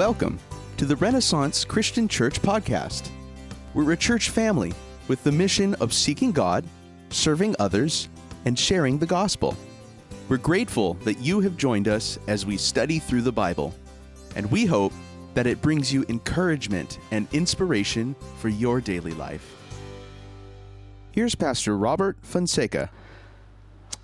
Welcome to the Renaissance Christian Church podcast. We're a church family with the mission of seeking God, serving others, and sharing the gospel. We're grateful that you have joined us as we study through the Bible, and we hope that it brings you encouragement and inspiration for your daily life. Here's Pastor Robert Fonseca.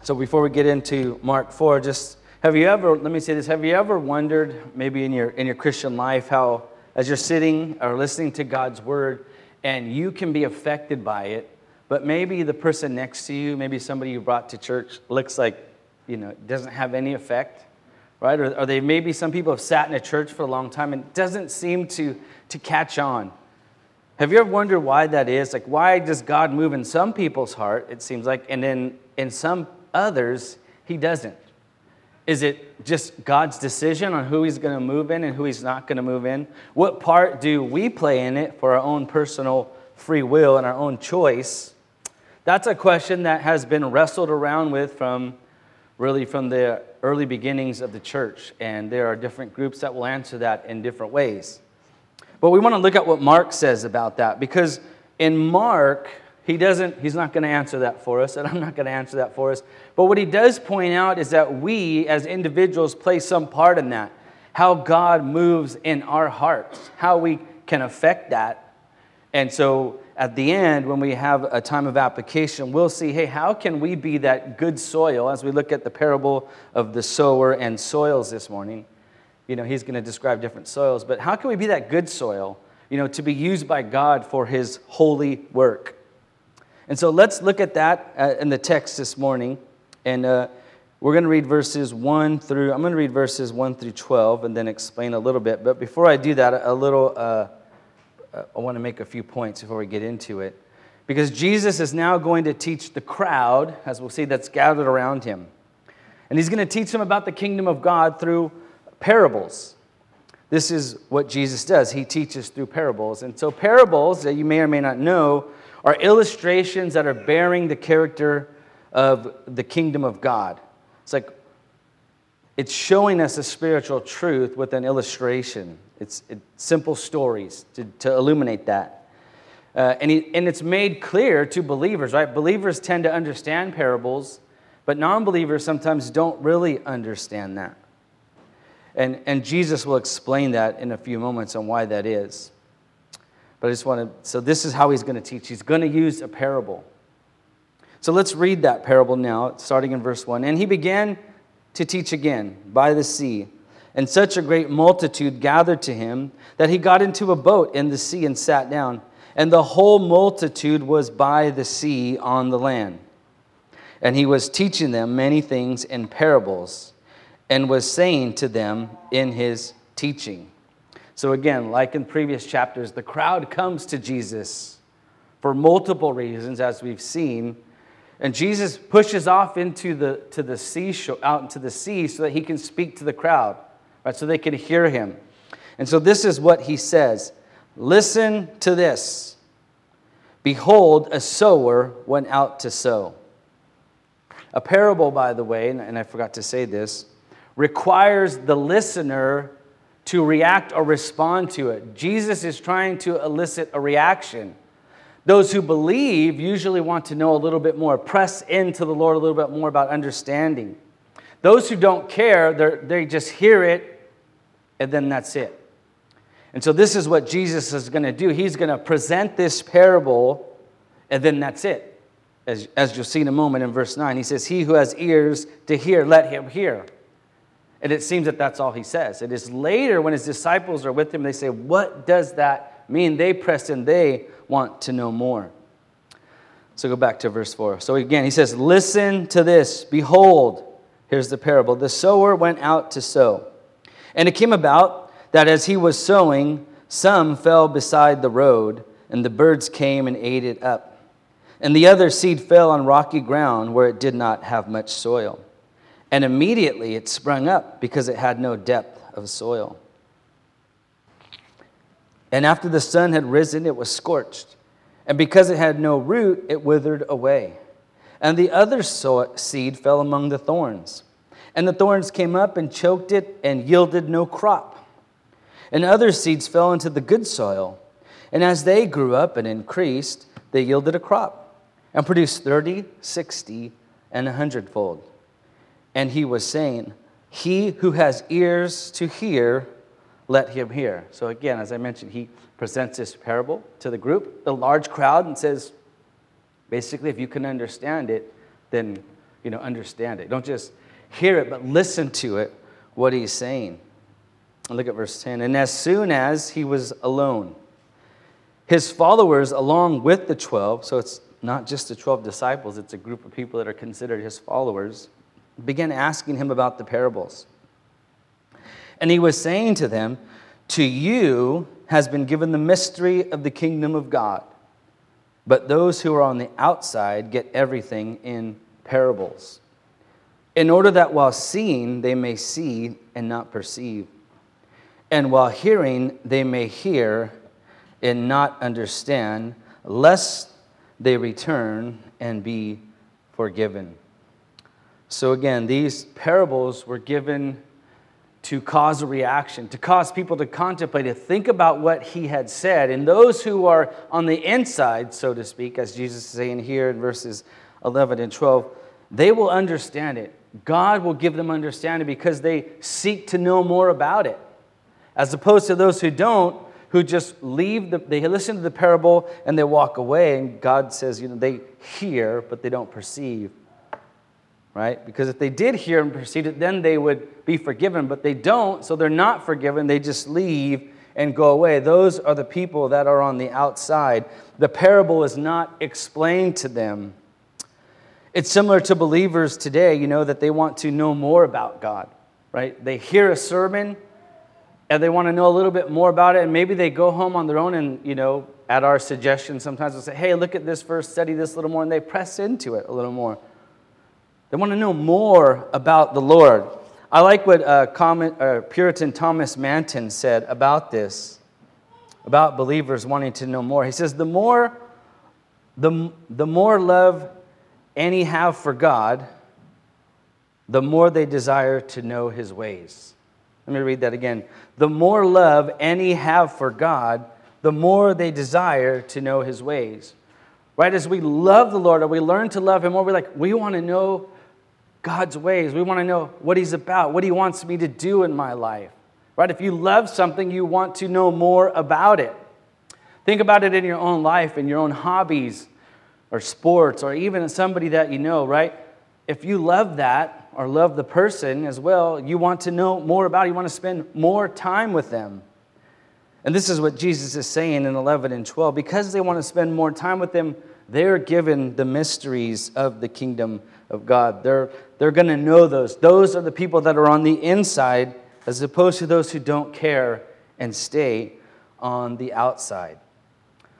So before we get into Mark 4, just have you ever, let me say this, have you ever wondered maybe in your in your Christian life how as you're sitting or listening to God's word and you can be affected by it, but maybe the person next to you, maybe somebody you brought to church looks like, you know, doesn't have any effect, right? Or, or they maybe some people have sat in a church for a long time and doesn't seem to to catch on. Have you ever wondered why that is? Like, why does God move in some people's heart, it seems like, and then in some others, He doesn't? Is it just God's decision on who He's going to move in and who He's not going to move in? What part do we play in it for our own personal free will and our own choice? That's a question that has been wrestled around with from really from the early beginnings of the church. And there are different groups that will answer that in different ways. But we want to look at what Mark says about that because in Mark, he doesn't, he's not going to answer that for us, and I'm not going to answer that for us. But what he does point out is that we as individuals play some part in that. How God moves in our hearts, how we can affect that. And so at the end, when we have a time of application, we'll see hey, how can we be that good soil as we look at the parable of the sower and soils this morning? You know, he's going to describe different soils, but how can we be that good soil, you know, to be used by God for his holy work? And so let's look at that uh, in the text this morning. And uh, we're going to read verses 1 through, I'm going to read verses 1 through 12 and then explain a little bit. But before I do that, a little, uh, uh, I want to make a few points before we get into it. Because Jesus is now going to teach the crowd, as we'll see, that's gathered around him. And he's going to teach them about the kingdom of God through parables. This is what Jesus does. He teaches through parables. And so, parables, that you may or may not know, are illustrations that are bearing the character of the kingdom of God. It's like it's showing us a spiritual truth with an illustration. It's, it's simple stories to, to illuminate that. Uh, and, he, and it's made clear to believers, right? Believers tend to understand parables, but non believers sometimes don't really understand that. And, and Jesus will explain that in a few moments on why that is. But I just want to, so this is how he's going to teach. He's going to use a parable. So let's read that parable now, starting in verse 1. And he began to teach again by the sea. And such a great multitude gathered to him that he got into a boat in the sea and sat down. And the whole multitude was by the sea on the land. And he was teaching them many things in parables and was saying to them in his teaching. So, again, like in previous chapters, the crowd comes to Jesus for multiple reasons, as we've seen. And Jesus pushes off into the, to the seashore, out into the sea so that he can speak to the crowd, right? So they can hear him. And so this is what he says Listen to this. Behold, a sower went out to sow. A parable, by the way, and I forgot to say this, requires the listener to react or respond to it. Jesus is trying to elicit a reaction. Those who believe usually want to know a little bit more, press into the Lord a little bit more about understanding. Those who don't care, they just hear it and then that's it. And so, this is what Jesus is going to do. He's going to present this parable and then that's it. As, as you'll see in a moment in verse 9, he says, He who has ears to hear, let him hear. And it seems that that's all he says. It is later when his disciples are with him, they say, What does that mean? They press in, they want to know more. So go back to verse 4. So again, he says, Listen to this. Behold, here's the parable. The sower went out to sow. And it came about that as he was sowing, some fell beside the road, and the birds came and ate it up. And the other seed fell on rocky ground where it did not have much soil. And immediately it sprung up because it had no depth of soil. And after the sun had risen, it was scorched. And because it had no root, it withered away. And the other seed fell among the thorns. And the thorns came up and choked it and yielded no crop. And other seeds fell into the good soil. And as they grew up and increased, they yielded a crop and produced 30, 60, and a hundredfold. And he was saying, He who has ears to hear, let him hear. So again, as I mentioned, he presents this parable to the group, the large crowd, and says, basically, if you can understand it, then you know, understand it. Don't just hear it, but listen to it, what he's saying. Look at verse 10. And as soon as he was alone, his followers, along with the 12, so it's not just the 12 disciples, it's a group of people that are considered his followers, began asking him about the parables. And he was saying to them, To you has been given the mystery of the kingdom of God, but those who are on the outside get everything in parables, in order that while seeing they may see and not perceive, and while hearing they may hear and not understand, lest they return and be forgiven. So, again, these parables were given to cause a reaction, to cause people to contemplate, to think about what he had said. And those who are on the inside, so to speak, as Jesus is saying here in verses 11 and 12, they will understand it. God will give them understanding because they seek to know more about it. As opposed to those who don't, who just leave, the, they listen to the parable and they walk away, and God says, you know, they hear, but they don't perceive. Right? Because if they did hear and perceive it, then they would be forgiven, but they don't, so they're not forgiven. They just leave and go away. Those are the people that are on the outside. The parable is not explained to them. It's similar to believers today, you know, that they want to know more about God, right? They hear a sermon and they want to know a little bit more about it, and maybe they go home on their own and, you know, at our suggestion, sometimes they'll say, hey, look at this verse, study this a little more, and they press into it a little more. They want to know more about the Lord. I like what uh, comment, uh, Puritan Thomas Manton said about this, about believers wanting to know more. He says, the more, the, the more love any have for God, the more they desire to know his ways. Let me read that again. The more love any have for God, the more they desire to know his ways. Right? As we love the Lord, or we learn to love him more, we're like, we want to know God's ways. We want to know what he's about, what he wants me to do in my life. Right? If you love something, you want to know more about it. Think about it in your own life, in your own hobbies or sports, or even in somebody that you know, right? If you love that or love the person as well, you want to know more about it. You want to spend more time with them. And this is what Jesus is saying in 11 and 12. Because they want to spend more time with them, they're given the mysteries of the kingdom of God. They're, they're going to know those. Those are the people that are on the inside, as opposed to those who don't care and stay on the outside.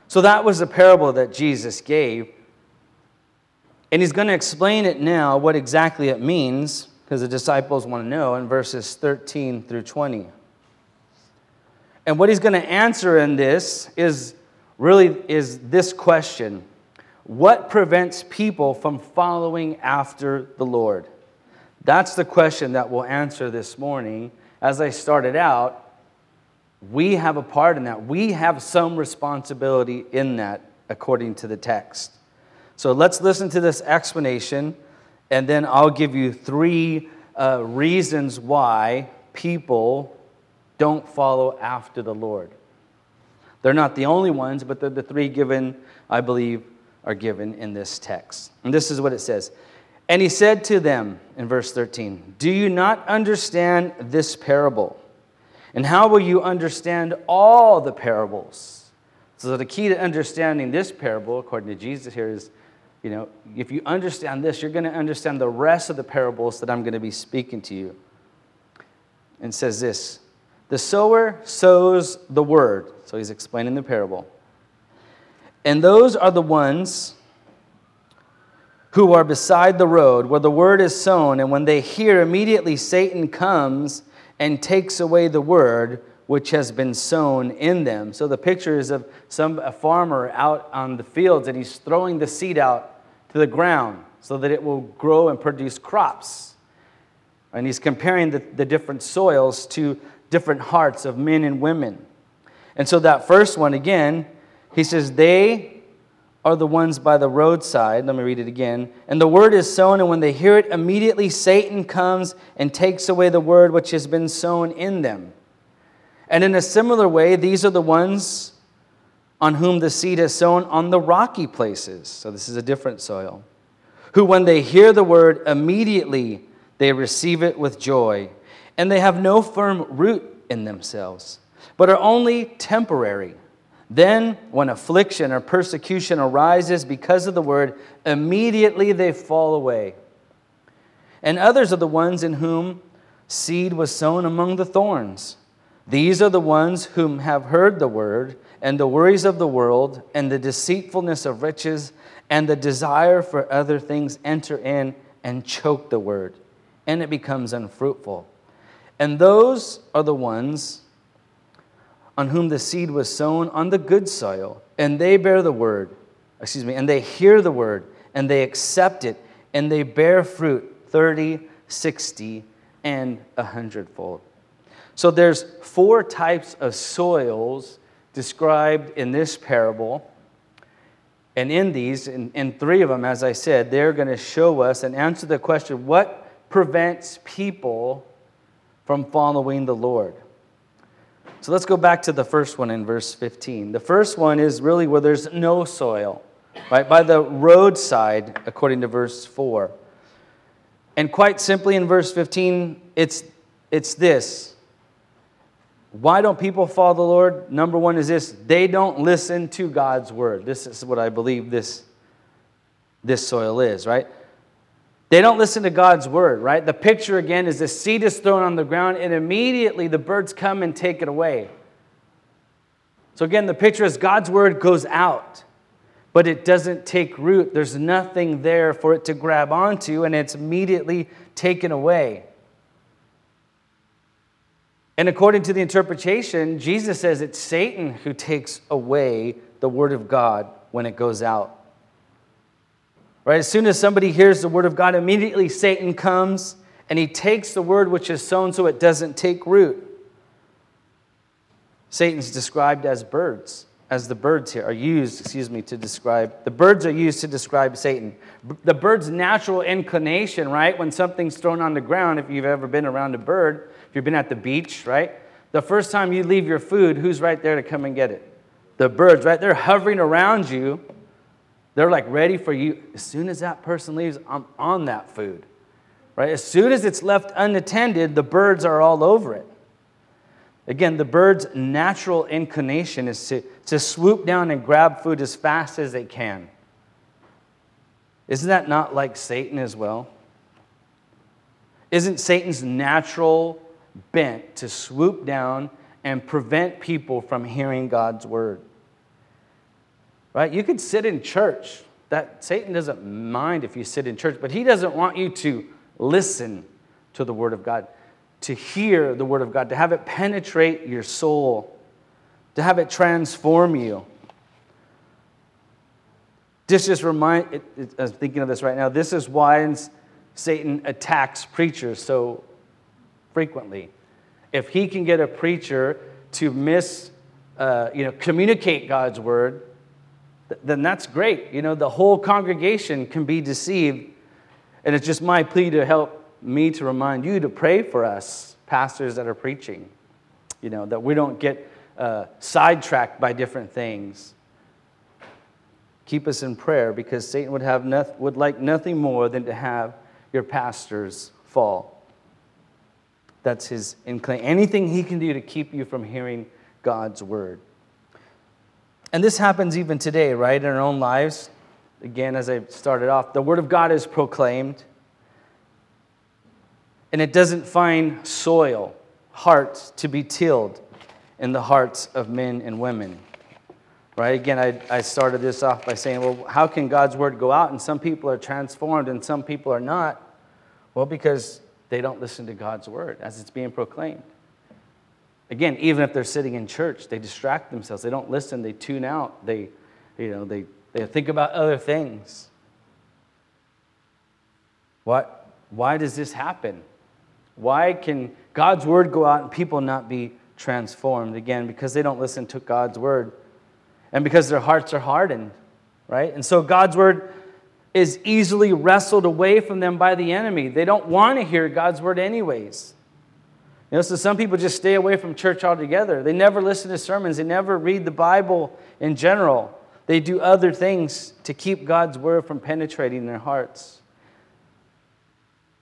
So that was the parable that Jesus gave. And he's going to explain it now, what exactly it means, because the disciples want to know in verses 13 through 20. And what he's going to answer in this is really is this question. What prevents people from following after the Lord? That's the question that we'll answer this morning. As I started out, we have a part in that. We have some responsibility in that, according to the text. So let's listen to this explanation, and then I'll give you three uh, reasons why people don't follow after the Lord. They're not the only ones, but the three given, I believe, are given in this text. And this is what it says. And he said to them in verse 13, Do you not understand this parable? And how will you understand all the parables? So, the key to understanding this parable, according to Jesus here, is you know, if you understand this, you're going to understand the rest of the parables that I'm going to be speaking to you. And says this The sower sows the word. So he's explaining the parable. And those are the ones who are beside the road where the word is sown. And when they hear, immediately Satan comes and takes away the word which has been sown in them. So the picture is of some a farmer out on the fields and he's throwing the seed out to the ground so that it will grow and produce crops. And he's comparing the, the different soils to different hearts of men and women. And so that first one, again, he says, They are the ones by the roadside. Let me read it again. And the word is sown, and when they hear it, immediately Satan comes and takes away the word which has been sown in them. And in a similar way, these are the ones on whom the seed is sown on the rocky places. So this is a different soil. Who, when they hear the word, immediately they receive it with joy, and they have no firm root in themselves, but are only temporary. Then, when affliction or persecution arises because of the word, immediately they fall away. And others are the ones in whom seed was sown among the thorns. These are the ones whom have heard the word, and the worries of the world, and the deceitfulness of riches, and the desire for other things enter in and choke the word, and it becomes unfruitful. And those are the ones on whom the seed was sown on the good soil, and they bear the word, excuse me, and they hear the word, and they accept it, and they bear fruit 30, 60, and a hundredfold. So there's four types of soils described in this parable. And in these, in, in three of them, as I said, they're going to show us and answer the question what prevents people from following the Lord? So let's go back to the first one in verse 15. The first one is really where there's no soil, right? By the roadside, according to verse 4. And quite simply in verse 15, it's, it's this. Why don't people follow the Lord? Number one is this they don't listen to God's word. This is what I believe this, this soil is, right? They don't listen to God's word, right? The picture again is the seed is thrown on the ground and immediately the birds come and take it away. So again, the picture is God's word goes out, but it doesn't take root. There's nothing there for it to grab onto and it's immediately taken away. And according to the interpretation, Jesus says it's Satan who takes away the word of God when it goes out. Right? As soon as somebody hears the word of God, immediately Satan comes and he takes the word which is sown so it doesn't take root. Satan's described as birds, as the birds here are used, excuse me, to describe. The birds are used to describe Satan. The bird's natural inclination, right? When something's thrown on the ground, if you've ever been around a bird, if you've been at the beach, right? The first time you leave your food, who's right there to come and get it? The birds, right? They're hovering around you they're like ready for you. As soon as that person leaves, I'm on that food. Right? As soon as it's left unattended, the birds are all over it. Again, the bird's natural inclination is to, to swoop down and grab food as fast as they can. Isn't that not like Satan as well? Isn't Satan's natural bent to swoop down and prevent people from hearing God's word? Right? You could sit in church. That Satan doesn't mind if you sit in church, but he doesn't want you to listen to the word of God, to hear the word of God, to have it penetrate your soul, to have it transform you. This just remind it, it, I was thinking of this right now. This is why Satan attacks preachers so frequently. If he can get a preacher to miss, uh, you know, communicate God's word, then that's great. You know, the whole congregation can be deceived. And it's just my plea to help me to remind you to pray for us, pastors that are preaching, you know, that we don't get uh, sidetracked by different things. Keep us in prayer because Satan would, have noth- would like nothing more than to have your pastors fall. That's his inclination. Anything he can do to keep you from hearing God's word. And this happens even today, right, in our own lives. Again, as I started off, the Word of God is proclaimed, and it doesn't find soil, hearts to be tilled in the hearts of men and women. Right? Again, I, I started this off by saying, well, how can God's Word go out and some people are transformed and some people are not? Well, because they don't listen to God's Word as it's being proclaimed. Again, even if they're sitting in church, they distract themselves. They don't listen. They tune out. They, you know, they, they think about other things. What, why does this happen? Why can God's word go out and people not be transformed again because they don't listen to God's word and because their hearts are hardened, right? And so God's word is easily wrestled away from them by the enemy. They don't want to hear God's word, anyways. You know, so some people just stay away from church altogether. They never listen to sermons, they never read the Bible in general. They do other things to keep God's word from penetrating their hearts.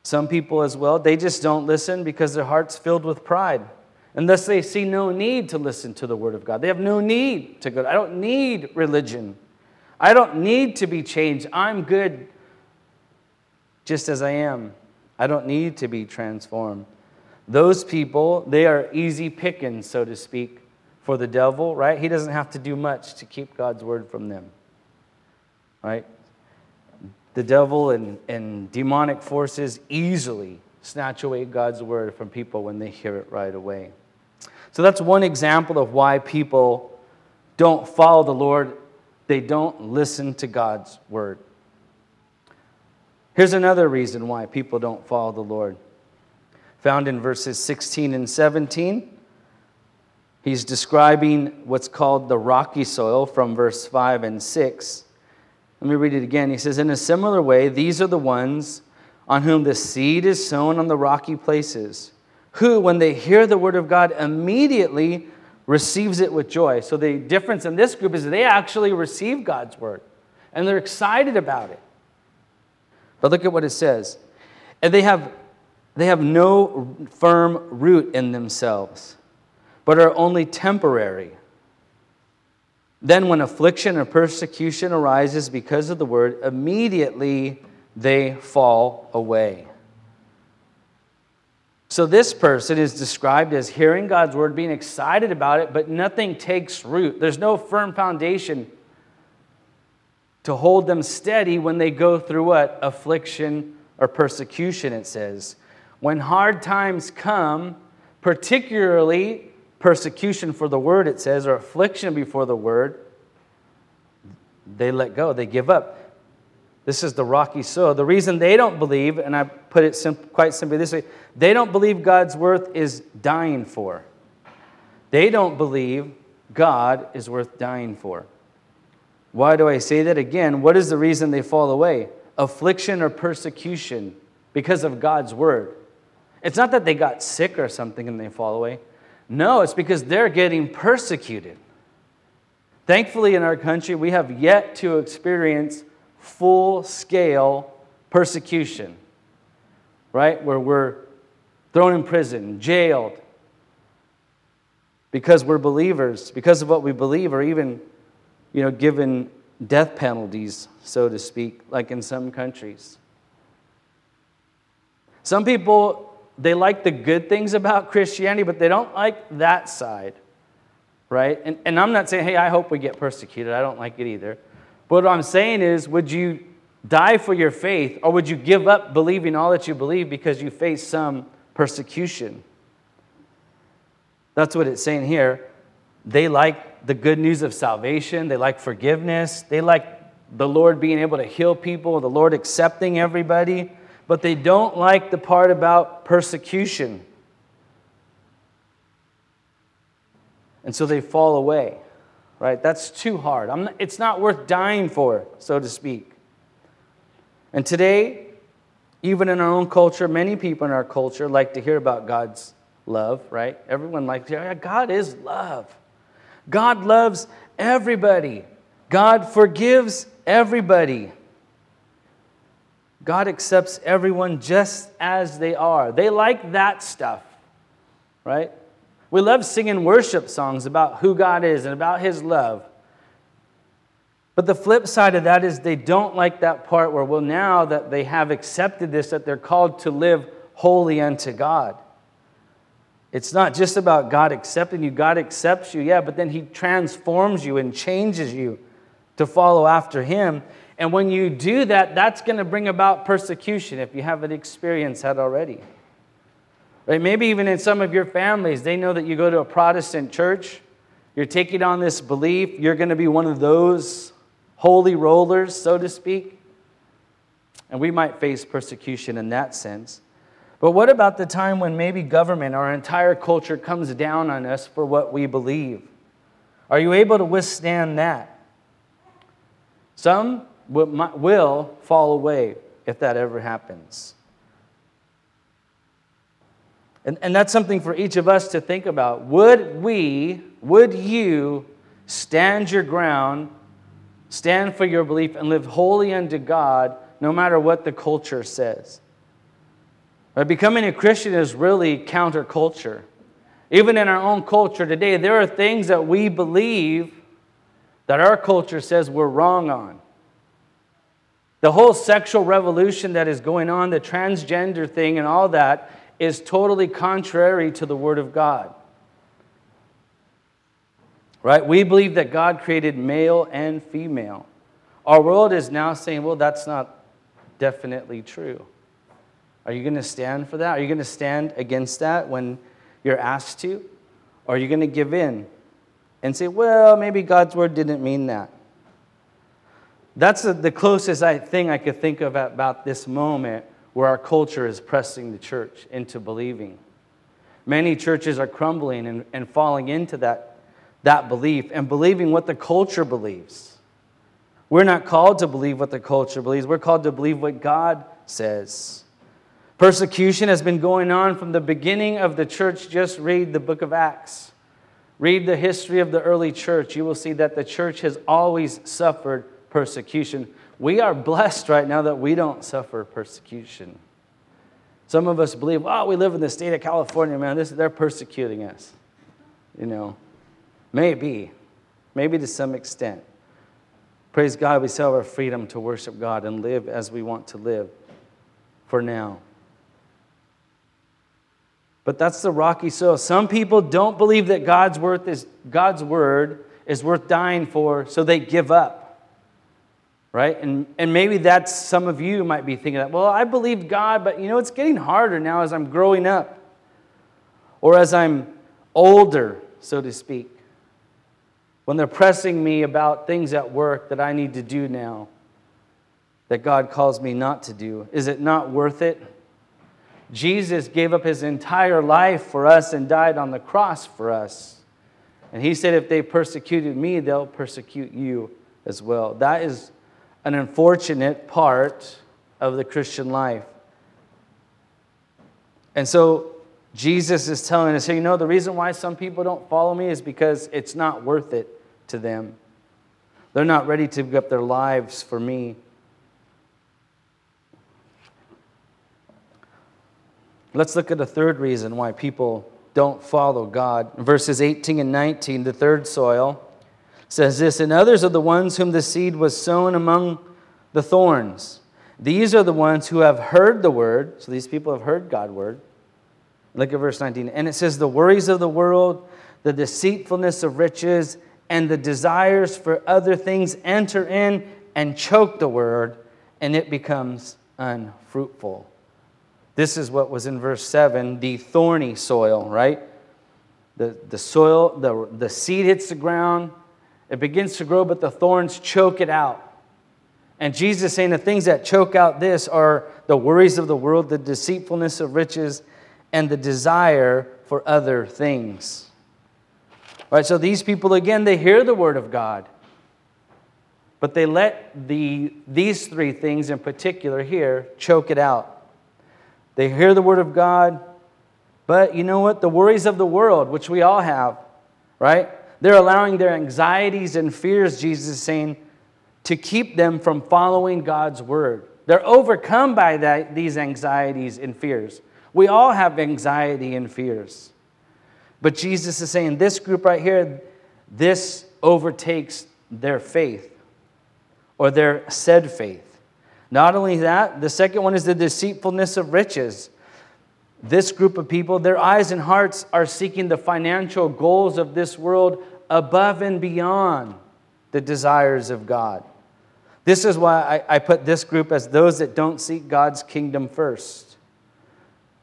Some people, as well, they just don't listen because their heart's filled with pride. And thus they see no need to listen to the word of God. They have no need to go. I don't need religion. I don't need to be changed. I'm good just as I am. I don't need to be transformed. Those people, they are easy pickings, so to speak, for the devil, right? He doesn't have to do much to keep God's word from them, right? The devil and, and demonic forces easily snatch away God's word from people when they hear it right away. So that's one example of why people don't follow the Lord they don't listen to God's word. Here's another reason why people don't follow the Lord. Found in verses 16 and 17. He's describing what's called the rocky soil from verse 5 and 6. Let me read it again. He says, In a similar way, these are the ones on whom the seed is sown on the rocky places, who, when they hear the word of God, immediately receives it with joy. So the difference in this group is they actually receive God's word and they're excited about it. But look at what it says. And they have they have no firm root in themselves, but are only temporary. Then, when affliction or persecution arises because of the word, immediately they fall away. So, this person is described as hearing God's word, being excited about it, but nothing takes root. There's no firm foundation to hold them steady when they go through what? Affliction or persecution, it says. When hard times come, particularly persecution for the word, it says, or affliction before the word, they let go, they give up. This is the rocky soil. The reason they don't believe, and I put it quite simply this way they don't believe God's worth is dying for. They don't believe God is worth dying for. Why do I say that again? What is the reason they fall away? Affliction or persecution because of God's word. It's not that they got sick or something and they fall away. No, it's because they're getting persecuted. Thankfully, in our country, we have yet to experience full scale persecution, right? Where we're thrown in prison, jailed, because we're believers, because of what we believe, or even, you know, given death penalties, so to speak, like in some countries. Some people, they like the good things about Christianity, but they don't like that side, right? And, and I'm not saying, hey, I hope we get persecuted. I don't like it either. But what I'm saying is, would you die for your faith, or would you give up believing all that you believe because you face some persecution? That's what it's saying here. They like the good news of salvation, they like forgiveness, they like the Lord being able to heal people, the Lord accepting everybody, but they don't like the part about persecution. And so they fall away right? That's too hard. Not, it's not worth dying for, so to speak. And today, even in our own culture, many people in our culture like to hear about God's love, right? Everyone likes to hear, God is love. God loves everybody. God forgives everybody. God accepts everyone just as they are. They like that stuff, right? We love singing worship songs about who God is and about His love. But the flip side of that is they don't like that part where, well, now that they have accepted this, that they're called to live holy unto God. It's not just about God accepting you. God accepts you, yeah, but then He transforms you and changes you to follow after Him. And when you do that, that's going to bring about persecution if you haven't experienced that already. Right? Maybe even in some of your families, they know that you go to a Protestant church, you're taking on this belief, you're going to be one of those holy rollers, so to speak. And we might face persecution in that sense. But what about the time when maybe government, our entire culture comes down on us for what we believe? Are you able to withstand that? Some will fall away if that ever happens. And, and that's something for each of us to think about. Would we, would you stand your ground, stand for your belief, and live wholly unto God no matter what the culture says? But becoming a Christian is really counterculture. Even in our own culture today, there are things that we believe that our culture says we're wrong on. The whole sexual revolution that is going on, the transgender thing, and all that is totally contrary to the Word of God. Right? We believe that God created male and female. Our world is now saying, well, that's not definitely true. Are you going to stand for that? Are you going to stand against that when you're asked to? Or are you going to give in and say, well, maybe God's word didn't mean that? That's the closest thing I could think of about this moment where our culture is pressing the church into believing. Many churches are crumbling and, and falling into that, that belief and believing what the culture believes. We're not called to believe what the culture believes, we're called to believe what God says. Persecution has been going on from the beginning of the church. Just read the book of Acts. Read the history of the early church. You will see that the church has always suffered persecution. We are blessed right now that we don't suffer persecution. Some of us believe, oh, we live in the state of California, man, this, they're persecuting us. You know, maybe, maybe to some extent. Praise God, we still have our freedom to worship God and live as we want to live for now. But that's the rocky soil. Some people don't believe that God's, worth is, God's word is worth dying for, so they give up. Right? And, and maybe that's some of you might be thinking that, well, I believe God, but you know, it's getting harder now as I'm growing up or as I'm older, so to speak. When they're pressing me about things at work that I need to do now that God calls me not to do. Is it not worth it? Jesus gave up his entire life for us and died on the cross for us. And he said, if they persecuted me, they'll persecute you as well. That is an unfortunate part of the Christian life. And so Jesus is telling us, hey, you know, the reason why some people don't follow me is because it's not worth it to them. They're not ready to give up their lives for me. Let's look at a third reason why people don't follow God. Verses 18 and 19, the third soil says this And others are the ones whom the seed was sown among the thorns. These are the ones who have heard the word. So these people have heard God's word. Look at verse 19. And it says, The worries of the world, the deceitfulness of riches, and the desires for other things enter in and choke the word, and it becomes unfruitful. This is what was in verse 7 the thorny soil, right? The, the soil, the, the seed hits the ground, it begins to grow, but the thorns choke it out. And Jesus saying the things that choke out this are the worries of the world, the deceitfulness of riches, and the desire for other things. Right? So these people, again, they hear the word of God, but they let the, these three things in particular here choke it out. They hear the word of God, but you know what? The worries of the world, which we all have, right? They're allowing their anxieties and fears, Jesus is saying, to keep them from following God's word. They're overcome by that, these anxieties and fears. We all have anxiety and fears. But Jesus is saying, this group right here, this overtakes their faith or their said faith. Not only that, the second one is the deceitfulness of riches. This group of people, their eyes and hearts are seeking the financial goals of this world above and beyond the desires of God. This is why I, I, put this group as those that don't seek God's kingdom first.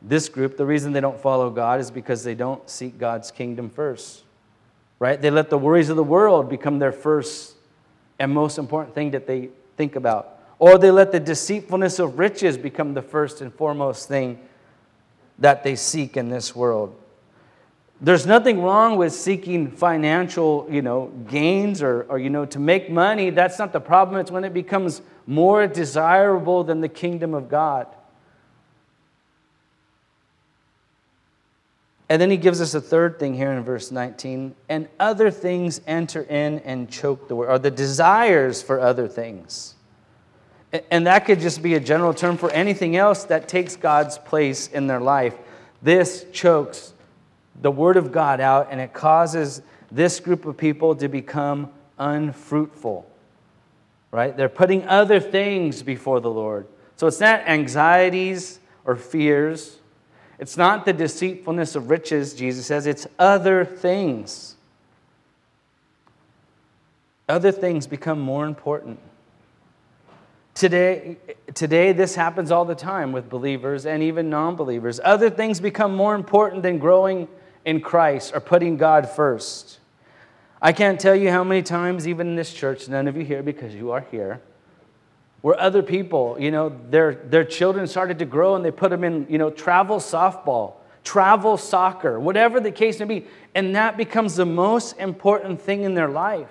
This group, the reason they don't follow God is because they don't seek God's kingdom first. Right? They let the worries of the world become their first and most important thing that they think about or they let the deceitfulness of riches become the first and foremost thing that they seek in this world. There's nothing wrong with seeking financial, you know, gains or, or, you know, to make money. That's not the problem. It's when it becomes more desirable than the kingdom of God. And then he gives us a third thing here in verse 19. And other things enter in and choke the word, or the desires for other things. And that could just be a general term for anything else that takes God's place in their life. This chokes the word of God out and it causes this group of people to become unfruitful. Right? They're putting other things before the Lord. So it's not anxieties or fears. It's not the deceitfulness of riches, Jesus says, it's other things. Other things become more important. Today, today, this happens all the time with believers and even non believers. Other things become more important than growing in Christ or putting God first. I can't tell you how many times, even in this church, none of you here because you are here, where other people, you know, their, their children started to grow and they put them in, you know, travel softball, travel soccer, whatever the case may be. And that becomes the most important thing in their life.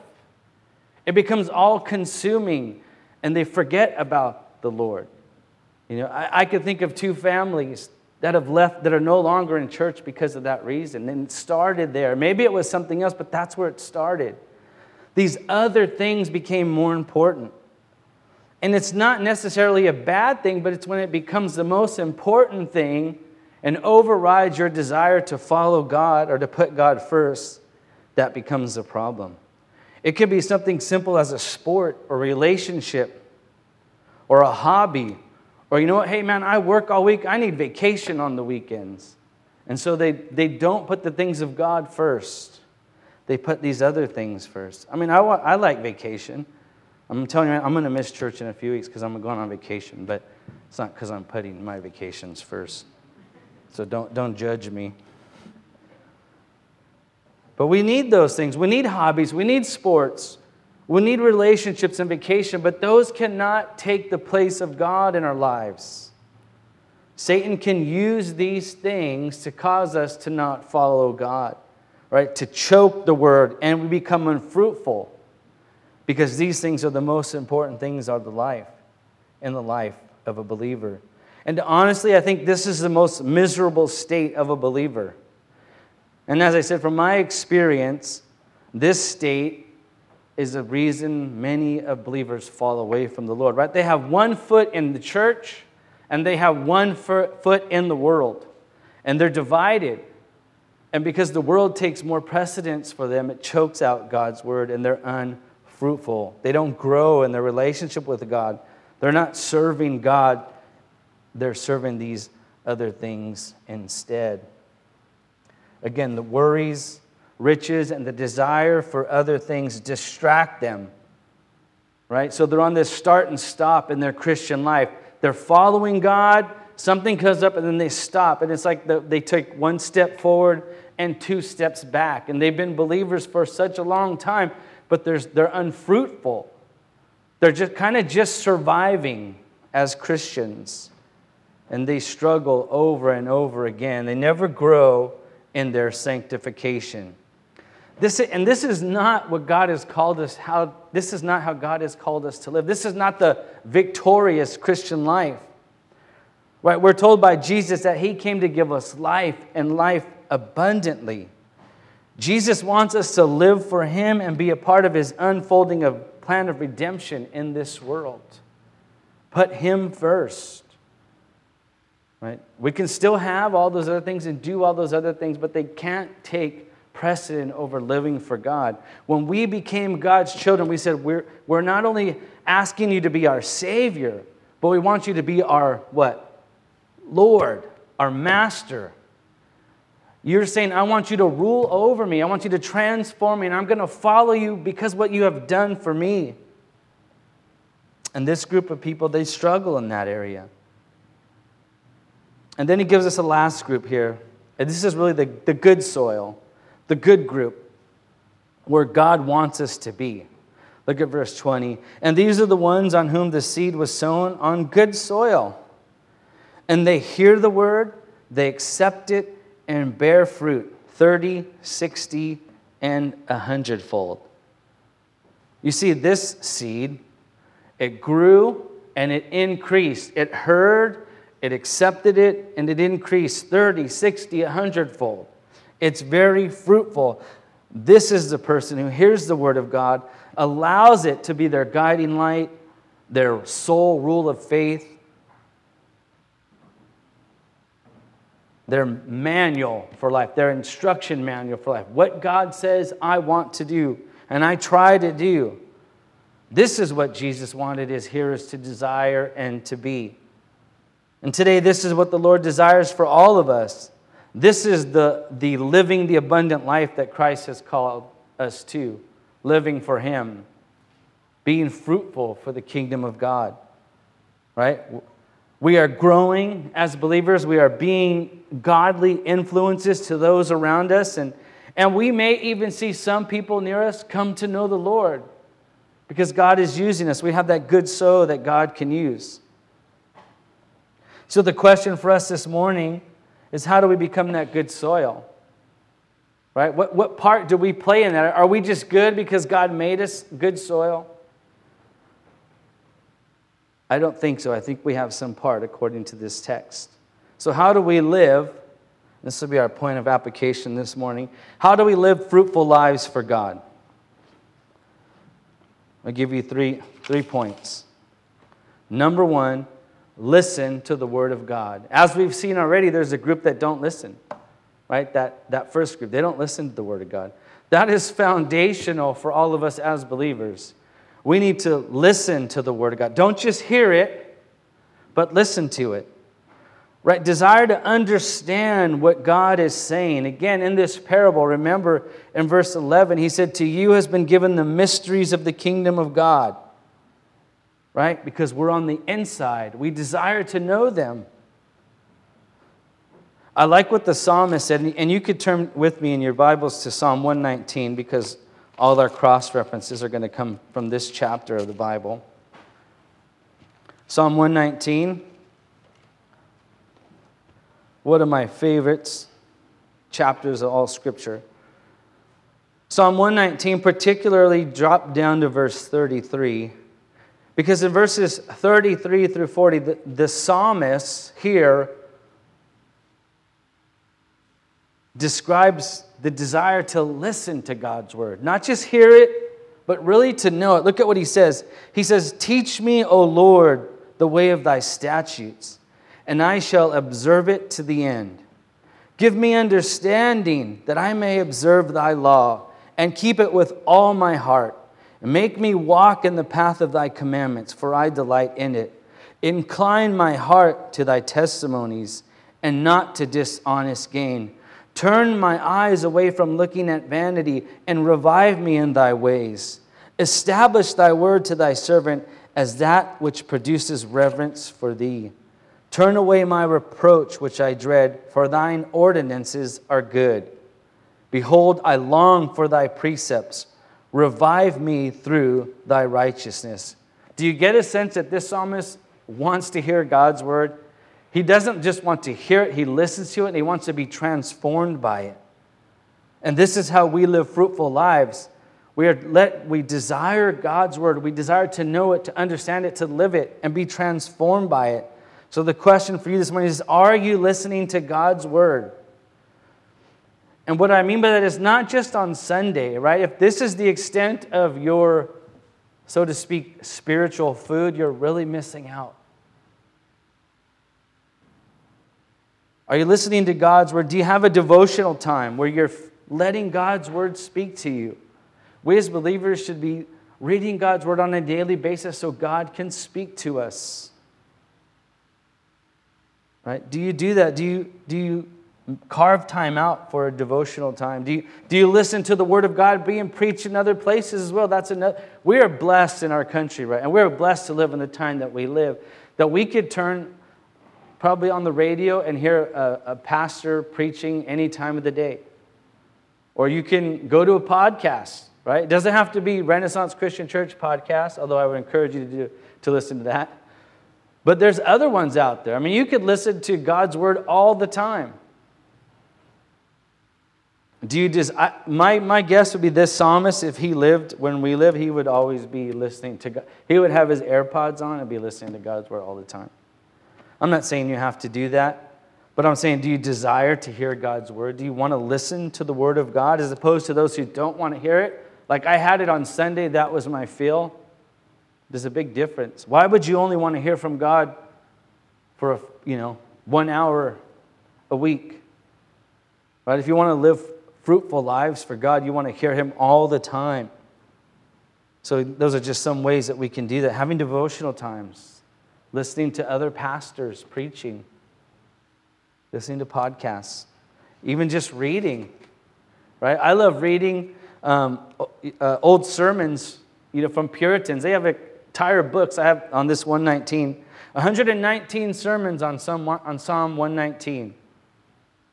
It becomes all consuming and they forget about the Lord. You know, I, I could think of two families that have left that are no longer in church because of that reason. And it started there. Maybe it was something else but that's where it started. These other things became more important. And it's not necessarily a bad thing but it's when it becomes the most important thing and overrides your desire to follow god or to put god first that becomes a problem. It could be something simple as a sport or relationship or a hobby or, you know what, hey man, I work all week, I need vacation on the weekends. And so they, they don't put the things of God first, they put these other things first. I mean, I, want, I like vacation. I'm telling you, I'm going to miss church in a few weeks because I'm going on vacation, but it's not because I'm putting my vacations first. So don't, don't judge me. But we need those things. We need hobbies. We need sports. We need relationships and vacation, but those cannot take the place of God in our lives. Satan can use these things to cause us to not follow God, right? To choke the word and we become unfruitful because these things are the most important things of the life in the life of a believer. And honestly, I think this is the most miserable state of a believer. And as I said, from my experience, this state is the reason many of believers fall away from the Lord, right? They have one foot in the church and they have one foot in the world, and they're divided. And because the world takes more precedence for them, it chokes out God's word and they're unfruitful. They don't grow in their relationship with God. They're not serving God, they're serving these other things instead. Again, the worries, riches and the desire for other things distract them. Right? So they're on this start and stop in their Christian life. They're following God, something comes up, and then they stop. And it's like the, they take one step forward and two steps back. And they've been believers for such a long time, but they're unfruitful. They're just kind of just surviving as Christians. And they struggle over and over again. They never grow in their sanctification. This, and this is not what God has called us, how, this is not how God has called us to live. This is not the victorious Christian life. Right? We're told by Jesus that He came to give us life and life abundantly. Jesus wants us to live for Him and be a part of His unfolding of plan of redemption in this world. Put Him first. Right? We can still have all those other things and do all those other things, but they can't take precedent over living for God. When we became God's children, we said, we're, we're not only asking you to be our Savior, but we want you to be our what? Lord, our Master. You're saying, I want you to rule over me. I want you to transform me, and I'm going to follow you because what you have done for me. And this group of people, they struggle in that area. And then he gives us a last group here. And this is really the, the good soil the good group, where God wants us to be. Look at verse 20. And these are the ones on whom the seed was sown on good soil. And they hear the word, they accept it and bear fruit 30, 60, and a hundredfold. You see, this seed, it grew and it increased. It heard, it accepted it, and it increased 30, 60, a hundredfold. It's very fruitful. This is the person who hears the word of God, allows it to be their guiding light, their sole rule of faith, their manual for life, their instruction manual for life. What God says I want to do, and I try to do. This is what Jesus wanted his hearers to desire and to be. And today, this is what the Lord desires for all of us. This is the, the living the abundant life that Christ has called us to, living for Him, being fruitful for the kingdom of God. Right? We are growing as believers, we are being godly influences to those around us, and, and we may even see some people near us come to know the Lord because God is using us. We have that good soul that God can use. So, the question for us this morning is how do we become that good soil? Right? What, what part do we play in that? Are we just good because God made us good soil? I don't think so. I think we have some part according to this text. So, how do we live? This will be our point of application this morning. How do we live fruitful lives for God? I'll give you three, three points. Number one, listen to the word of God. As we've seen already, there's a group that don't listen, right? That, that first group, they don't listen to the word of God. That is foundational for all of us as believers. We need to listen to the word of God. Don't just hear it, but listen to it. Right? Desire to understand what God is saying. Again, in this parable, remember in verse 11, he said, To you has been given the mysteries of the kingdom of God right? Because we're on the inside. We desire to know them. I like what the psalmist said, and you could turn with me in your Bibles to Psalm 119 because all our cross references are going to come from this chapter of the Bible. Psalm 119, one of my favorites chapters of all Scripture. Psalm 119 particularly dropped down to verse 33. Because in verses 33 through 40, the, the psalmist here describes the desire to listen to God's word, not just hear it, but really to know it. Look at what he says. He says, Teach me, O Lord, the way of thy statutes, and I shall observe it to the end. Give me understanding that I may observe thy law and keep it with all my heart. Make me walk in the path of thy commandments, for I delight in it. Incline my heart to thy testimonies and not to dishonest gain. Turn my eyes away from looking at vanity and revive me in thy ways. Establish thy word to thy servant as that which produces reverence for thee. Turn away my reproach which I dread, for thine ordinances are good. Behold, I long for thy precepts. Revive me through thy righteousness. Do you get a sense that this psalmist wants to hear God's word? He doesn't just want to hear it, he listens to it and he wants to be transformed by it. And this is how we live fruitful lives. We, are let, we desire God's word. We desire to know it, to understand it, to live it, and be transformed by it. So, the question for you this morning is Are you listening to God's word? And what I mean by that is not just on Sunday, right? If this is the extent of your, so to speak, spiritual food, you're really missing out. Are you listening to God's word? Do you have a devotional time where you're letting God's word speak to you? We as believers should be reading God's word on a daily basis so God can speak to us. Right? Do you do that? Do you, do you carve time out for a devotional time? Do you, do you listen to the Word of God being preached in other places as well? That's another. We are blessed in our country, right? And we're blessed to live in the time that we live, that we could turn probably on the radio and hear a, a pastor preaching any time of the day. Or you can go to a podcast, right? It doesn't have to be Renaissance Christian Church podcast, although I would encourage you to, do, to listen to that. But there's other ones out there. I mean, you could listen to God's word all the time. Do you just, I, my, my guess would be this psalmist, if he lived when we live, he would always be listening to God. He would have his AirPods on and be listening to God's word all the time. I'm not saying you have to do that, but I'm saying, do you desire to hear God's word? Do you want to listen to the word of God as opposed to those who don't want to hear it? Like I had it on Sunday, that was my feel. There's a big difference. Why would you only want to hear from God for, a, you know, one hour a week? Right? If you want to live fruitful lives for God. You want to hear Him all the time. So, those are just some ways that we can do that. Having devotional times, listening to other pastors preaching, listening to podcasts, even just reading, right? I love reading um, uh, old sermons, you know, from Puritans. They have entire books. I have on this 119, 119 sermons on Psalm, on Psalm 119.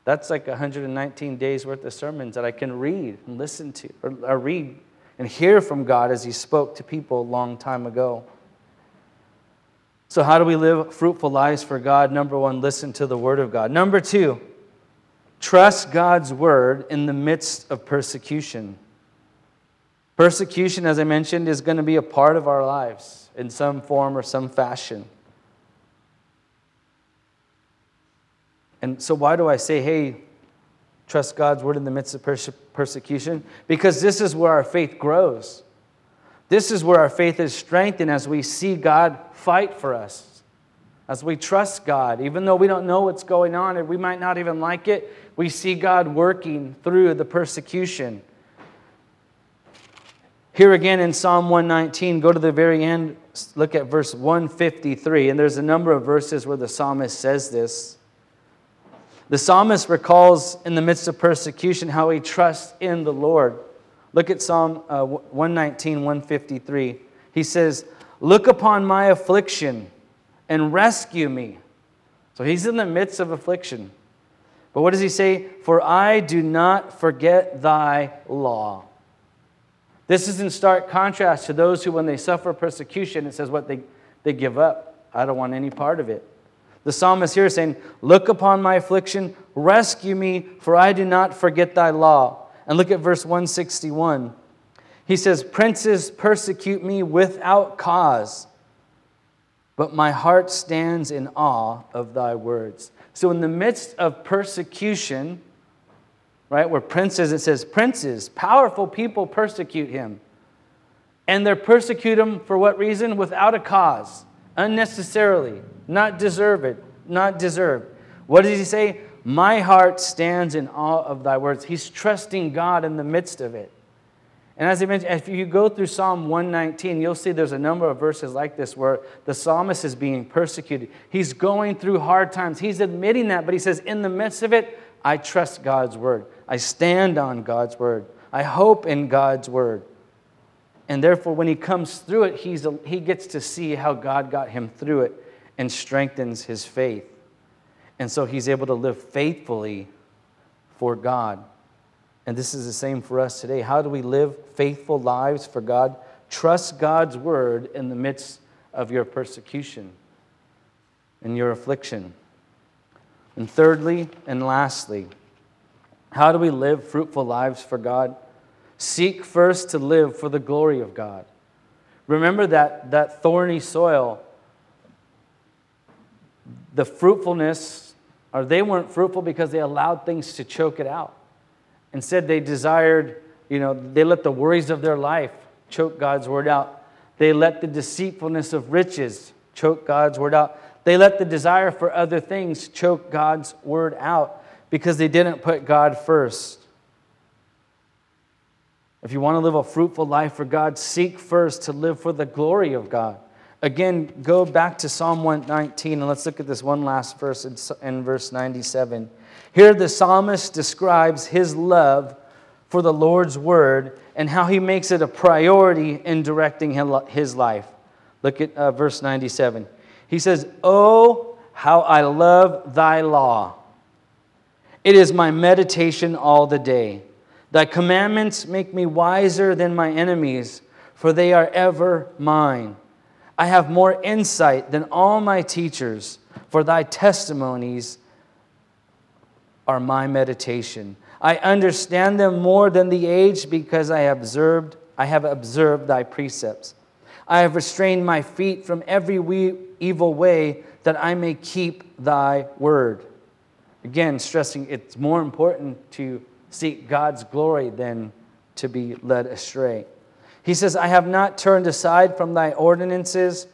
That's like 119 days worth of sermons that I can read and listen to, or, or read and hear from God as He spoke to people a long time ago. So, how do we live fruitful lives for God? Number one, listen to the Word of God. Number two, trust God's Word in the midst of persecution. Persecution, as I mentioned, is going to be a part of our lives in some form or some fashion. And so, why do I say, hey, trust God's word in the midst of perse- persecution? Because this is where our faith grows. This is where our faith is strengthened as we see God fight for us, as we trust God. Even though we don't know what's going on and we might not even like it, we see God working through the persecution. Here again in Psalm 119, go to the very end, look at verse 153. And there's a number of verses where the psalmist says this. The psalmist recalls in the midst of persecution how he trusts in the Lord. Look at Psalm uh, 119, 153. He says, Look upon my affliction and rescue me. So he's in the midst of affliction. But what does he say? For I do not forget thy law. This is in stark contrast to those who, when they suffer persecution, it says what they, they give up. I don't want any part of it. The psalmist here is saying, Look upon my affliction, rescue me, for I do not forget thy law. And look at verse 161. He says, Princes persecute me without cause, but my heart stands in awe of thy words. So, in the midst of persecution, right, where princes, it says, Princes, powerful people persecute him. And they persecute him for what reason? Without a cause unnecessarily, not deserve it, not deserved. What does he say? My heart stands in awe of thy words. He's trusting God in the midst of it. And as I mentioned, if you go through Psalm 119, you'll see there's a number of verses like this where the psalmist is being persecuted. He's going through hard times. He's admitting that, but he says, In the midst of it, I trust God's word. I stand on God's word. I hope in God's word. And therefore, when he comes through it, he's, he gets to see how God got him through it and strengthens his faith. And so he's able to live faithfully for God. And this is the same for us today. How do we live faithful lives for God? Trust God's word in the midst of your persecution and your affliction. And thirdly and lastly, how do we live fruitful lives for God? Seek first to live for the glory of God. Remember that, that thorny soil, the fruitfulness, or they weren't fruitful because they allowed things to choke it out. Instead, they desired, you know, they let the worries of their life choke God's word out. They let the deceitfulness of riches choke God's word out. They let the desire for other things choke God's word out because they didn't put God first. If you want to live a fruitful life for God, seek first to live for the glory of God. Again, go back to Psalm 119 and let's look at this one last verse in, verse 97. Here, the psalmist describes his love for the Lord's word and how he makes it a priority in directing his life. Look at uh, verse 97. He says, Oh, how I love thy law! It is my meditation all the day. Thy commandments make me wiser than my enemies, for they are ever mine. I have more insight than all my teachers, for thy testimonies are my meditation. I understand them more than the age because I have observed, I have observed thy precepts. I have restrained my feet from every evil way that I may keep thy word. Again, stressing it's more important to seek God's glory than to be led astray. He says, I have not turned aside from thy ordinances,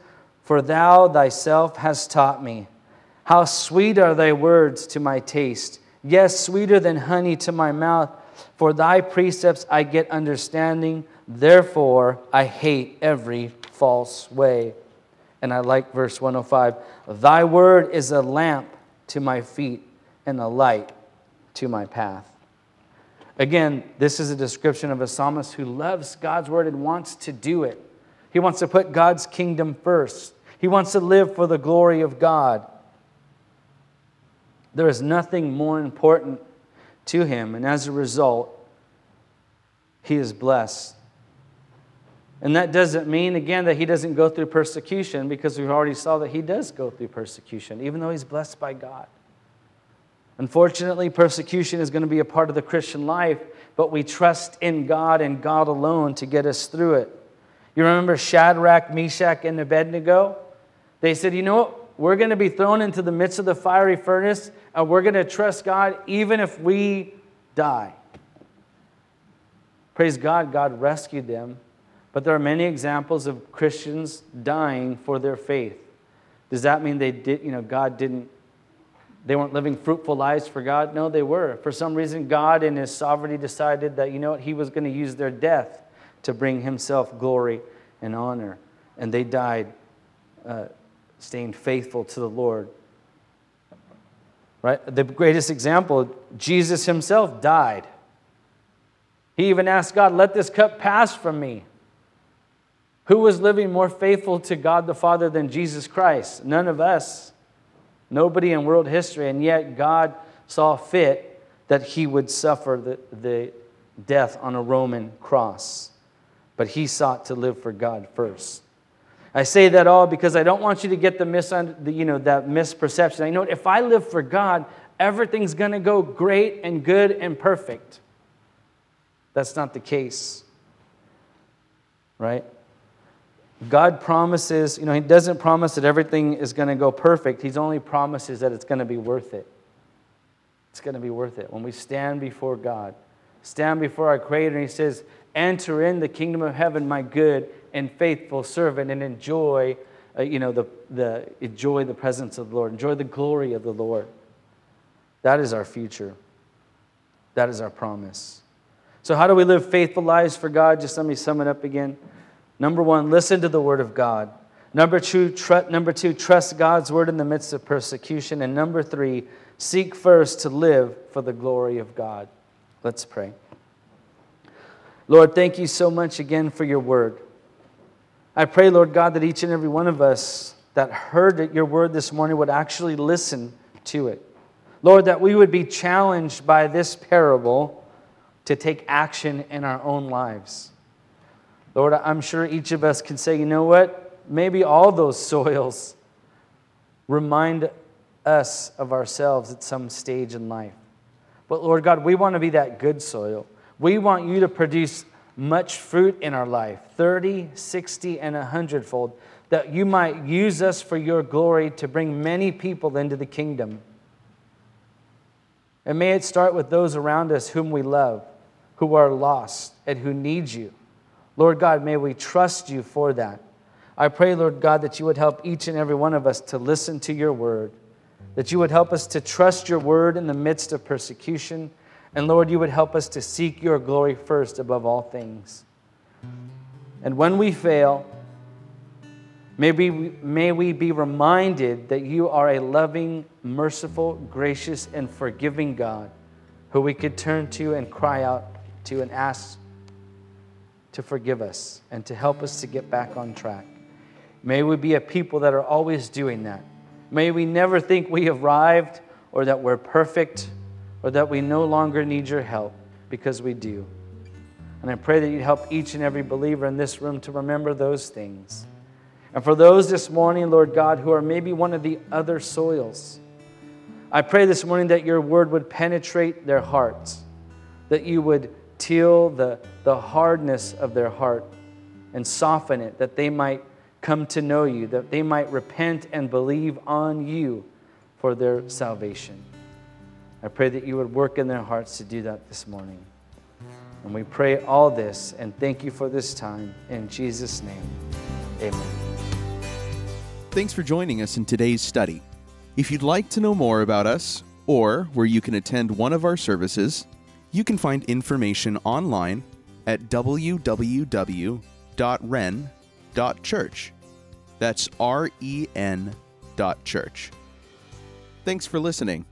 for thou thyself hast taught me. How sweet are thy words to my taste, yes, sweeter than honey to my mouth. For thy precepts I get understanding, therefore I hate every false way. And I like verse 105 Thy word is a lamp to my feet and a light to my path. Again, this is a description of a psalmist who loves God's word and wants to do it. He wants to put God's kingdom first, he wants to live for the glory of God. There is nothing more important to him, and as a result, he is blessed. And that doesn't mean, again, that he doesn't go through persecution because we already saw that he does go through persecution, even though he's blessed by God. Unfortunately, persecution is going to be a part of the Christian life, but we trust in God and God alone to get us through it. You remember Shadrach, Meshach, and Abednego? They said, You know what? We're going to be thrown into the midst of the fiery furnace, and we're going to trust God even if we die. Praise God, God rescued them. But there are many examples of Christians dying for their faith. Does that mean they did, you know, God didn't they weren't living fruitful lives for God? No, they were. For some reason, God in His sovereignty decided that, you know what, He was going to use their death to bring Himself glory and honor. And they died uh, staying faithful to the Lord. Right? The greatest example, Jesus Himself died. He even asked God, let this cup pass from me. Who was living more faithful to God the Father than Jesus Christ? None of us. Nobody in world history, and yet God saw fit that he would suffer the, the death on a Roman cross. But he sought to live for God first. I say that all because I don't want you to get the, mis- the you know, that misperception. I know if I live for God, everything's going to go great and good and perfect. That's not the case. Right? God promises, you know, He doesn't promise that everything is going to go perfect. He's only promises that it's going to be worth it. It's going to be worth it. When we stand before God, stand before our Creator, and He says, Enter in the kingdom of heaven, my good and faithful servant, and enjoy, uh, you know, the, the, enjoy the presence of the Lord, enjoy the glory of the Lord. That is our future. That is our promise. So, how do we live faithful lives for God? Just let me sum it up again. Number one, listen to the word of God. Number two, tr- number two, trust God's word in the midst of persecution. And number three, seek first to live for the glory of God. Let's pray. Lord, thank you so much again for your word. I pray, Lord God, that each and every one of us that heard your word this morning would actually listen to it. Lord, that we would be challenged by this parable to take action in our own lives. Lord, I'm sure each of us can say, you know what? Maybe all those soils remind us of ourselves at some stage in life. But Lord God, we want to be that good soil. We want you to produce much fruit in our life 30, 60, and 100 fold, that you might use us for your glory to bring many people into the kingdom. And may it start with those around us whom we love, who are lost, and who need you. Lord God, may we trust you for that. I pray, Lord God, that you would help each and every one of us to listen to your word, that you would help us to trust your word in the midst of persecution, and Lord, you would help us to seek your glory first above all things. And when we fail, may we, may we be reminded that you are a loving, merciful, gracious, and forgiving God who we could turn to and cry out to and ask to forgive us and to help us to get back on track. May we be a people that are always doing that. May we never think we arrived or that we're perfect or that we no longer need your help because we do. And I pray that you help each and every believer in this room to remember those things. And for those this morning, Lord God, who are maybe one of the other soils, I pray this morning that your word would penetrate their hearts, that you would till the, the hardness of their heart and soften it, that they might come to know you, that they might repent and believe on you for their salvation. I pray that you would work in their hearts to do that this morning. And we pray all this and thank you for this time. In Jesus' name, amen. Thanks for joining us in today's study. If you'd like to know more about us or where you can attend one of our services, you can find information online at www.ren.church. That's R E N dot church. Thanks for listening.